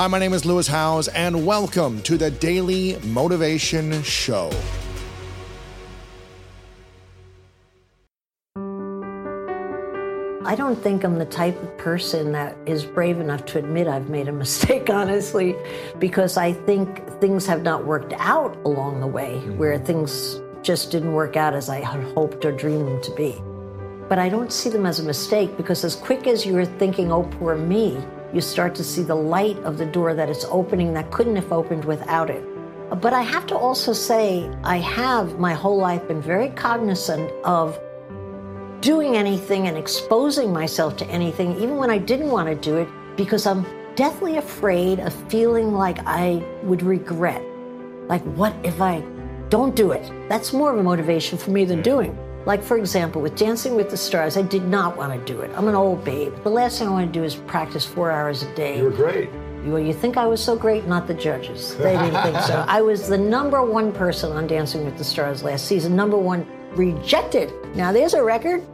Hi, my name is Lewis Howes, and welcome to the Daily Motivation Show. I don't think I'm the type of person that is brave enough to admit I've made a mistake, honestly, because I think things have not worked out along the way mm-hmm. where things just didn't work out as I had hoped or dreamed them to be. But I don't see them as a mistake because as quick as you're thinking, oh, poor me, you start to see the light of the door that it's opening that couldn't have opened without it. But I have to also say, I have my whole life been very cognizant of doing anything and exposing myself to anything, even when I didn't want to do it, because I'm deathly afraid of feeling like I would regret. Like, what if I don't do it? That's more of a motivation for me than mm. doing. Like, for example, with Dancing with the Stars, I did not want to do it. I'm an old babe. The last thing I want to do is practice four hours a day. You were great. Well, you think I was so great? Not the judges. They didn't think so. I was the number one person on Dancing with the Stars last season, number one rejected. Now, there's a record.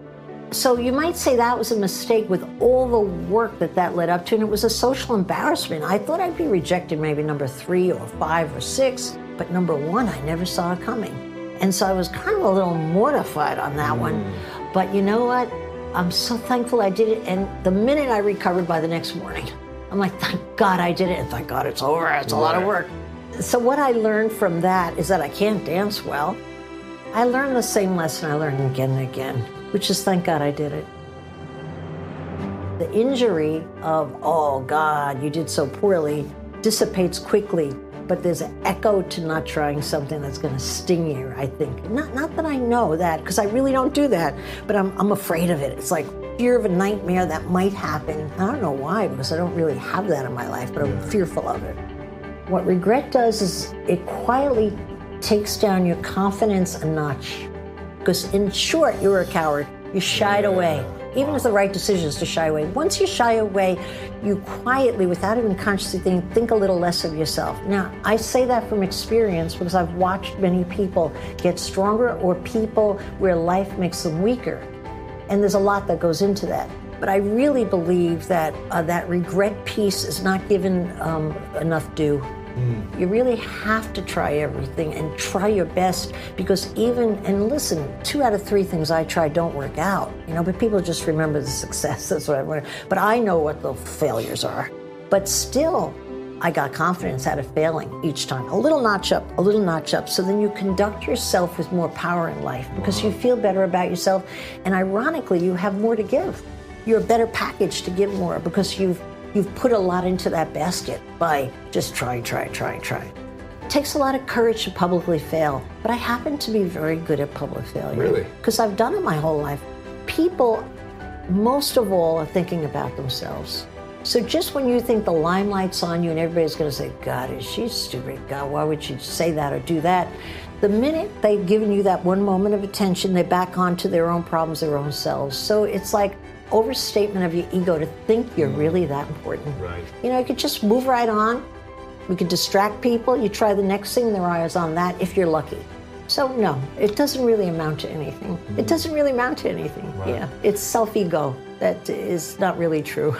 So you might say that was a mistake with all the work that that led up to, and it was a social embarrassment. I thought I'd be rejected maybe number three or five or six, but number one, I never saw it coming. And so I was kind of a little mortified on that one. Mm. But you know what? I'm so thankful I did it. And the minute I recovered by the next morning, I'm like, thank God I did it. And thank God it's over. It's a lot of work. So, what I learned from that is that I can't dance well. I learned the same lesson I learned again and again, which is thank God I did it. The injury of, oh God, you did so poorly, dissipates quickly, but there's an echo to not trying something that's going to sting you, I think. Not, not that I know that, because I really don't do that, but I'm, I'm afraid of it. It's like fear of a nightmare that might happen. I don't know why, because I don't really have that in my life, but I'm fearful of it. What regret does is it quietly takes down your confidence a notch. Because in short, you're a coward. You shied away. Even if the right decision is to shy away. Once you shy away, you quietly, without even consciously thinking, think a little less of yourself. Now, I say that from experience because I've watched many people get stronger or people where life makes them weaker. And there's a lot that goes into that. But I really believe that uh, that regret piece is not given um, enough due. Mm. You really have to try everything and try your best because even and listen, two out of three things I try don't work out. You know, but people just remember the success. That's what I want. But I know what the failures are. But still, I got confidence out of failing each time. A little notch up, a little notch up. So then you conduct yourself with more power in life because you feel better about yourself. And ironically, you have more to give. You're a better package to give more because you've you've put a lot into that basket by just trying, trying, trying, trying. It takes a lot of courage to publicly fail, but I happen to be very good at public failure. Really? Because I've done it my whole life. People, most of all, are thinking about themselves. So just when you think the limelight's on you and everybody's going to say, God, is she stupid? God, why would she say that or do that? The minute they've given you that one moment of attention, they're back onto their own problems, their own selves. So it's like overstatement of your ego to think you're mm. really that important. Right. You know, you could just move right on. We could distract people. You try the next thing, their eyes on that if you're lucky. So no, it doesn't really amount to anything. It mm. doesn't really amount to anything. Yeah, it's self-ego that is not really true.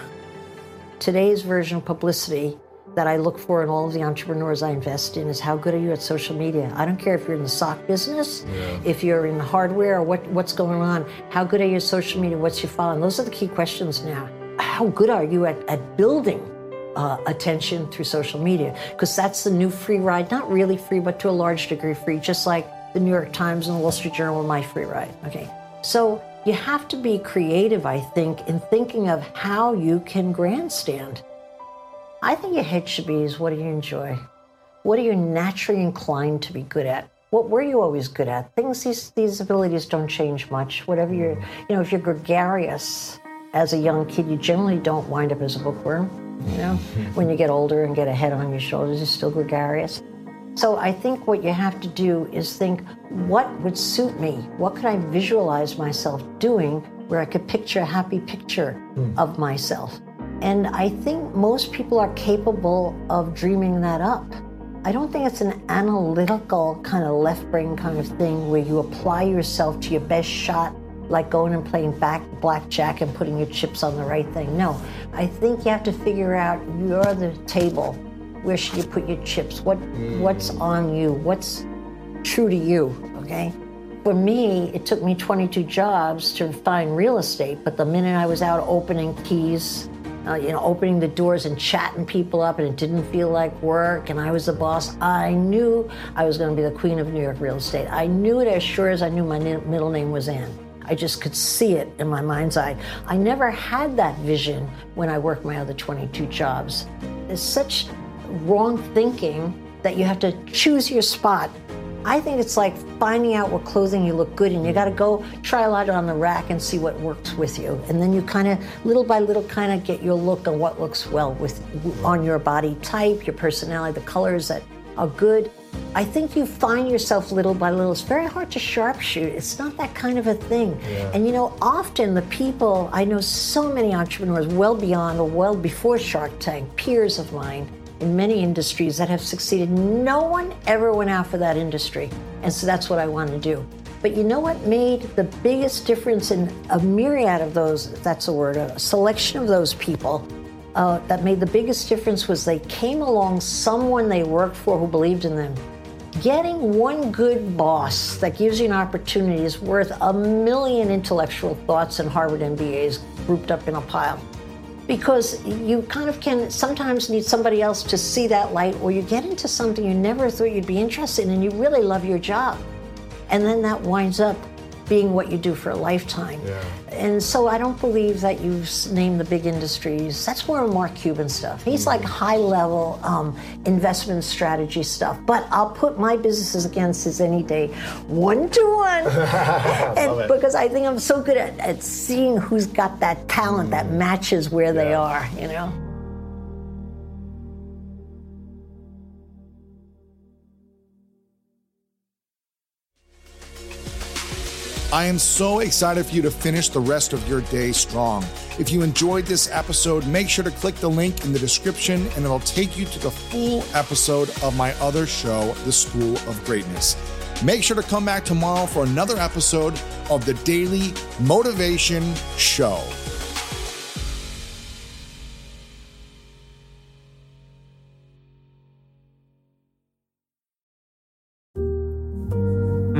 Today's version of publicity that I look for in all of the entrepreneurs I invest in is how good are you at social media? I don't care if you're in the sock business, if you're in hardware or what, what's going on. How good are you at social media? What's your following? Those are the key questions now. How good are you at, at building uh, attention through social media? Because that's the new free ride. Not really free, but to a large degree free, just like the New York Times and the Wall Street Journal are my free ride. Okay. So you have to be creative, I think, in thinking of how you can grandstand. I think your head should be is what do you enjoy? What are you naturally inclined to be good at? What were you always good at? Things these these abilities don't change much. Whatever you're, you know, if you're gregarious as a young kid, you generally don't wind up as a bookworm. You know, when you get older and get a head on your shoulders, you're still gregarious. So I think what you have to do is think, what would suit me? What could I visualize myself doing where I could picture a happy picture mm. of myself? And I think most people are capable of dreaming that up. I don't think it's an analytical kind of left brain kind of thing where you apply yourself to your best shot, like going and playing back blackjack and putting your chips on the right thing. No, I think you have to figure out you're the table. Where should you put your chips? What mm. what's on you? What's true to you? Okay. For me, it took me 22 jobs to find real estate, but the minute I was out opening keys uh, you know, opening the doors and chatting people up, and it didn't feel like work, and I was the boss. I knew I was going to be the queen of New York real estate. I knew it as sure as I knew my middle name was Ann. I just could see it in my mind's eye. I never had that vision when I worked my other 22 jobs. It's such wrong thinking that you have to choose your spot I think it's like finding out what clothing you look good in. You got to go try a lot on the rack and see what works with you, and then you kind of little by little kind of get your look on what looks well with on your body type, your personality, the colors that are good. I think you find yourself little by little. It's very hard to sharpshoot. It's not that kind of a thing. Yeah. And you know, often the people I know so many entrepreneurs well beyond or well before Shark Tank, peers of mine in many industries that have succeeded. No one ever went after that industry. And so that's what I want to do. But you know what made the biggest difference in a myriad of those, if that's a word, a selection of those people uh, that made the biggest difference was they came along someone they worked for who believed in them. Getting one good boss that gives you an opportunity is worth a million intellectual thoughts and Harvard MBAs grouped up in a pile because you kind of can sometimes need somebody else to see that light or you get into something you never thought you'd be interested in and you really love your job. And then that winds up being what you do for a lifetime. Yeah. And so I don't believe that you name the big industries. That's more Mark Cuban stuff. He's mm like high level um, investment strategy stuff. But I'll put my businesses against his any day, one to one. and because I think I'm so good at, at seeing who's got that talent mm that matches where yeah. they are, you know? I am so excited for you to finish the rest of your day strong. If you enjoyed this episode, make sure to click the link in the description and it'll take you to the full episode of my other show, The School of Greatness. Make sure to come back tomorrow for another episode of the Daily Motivation Show.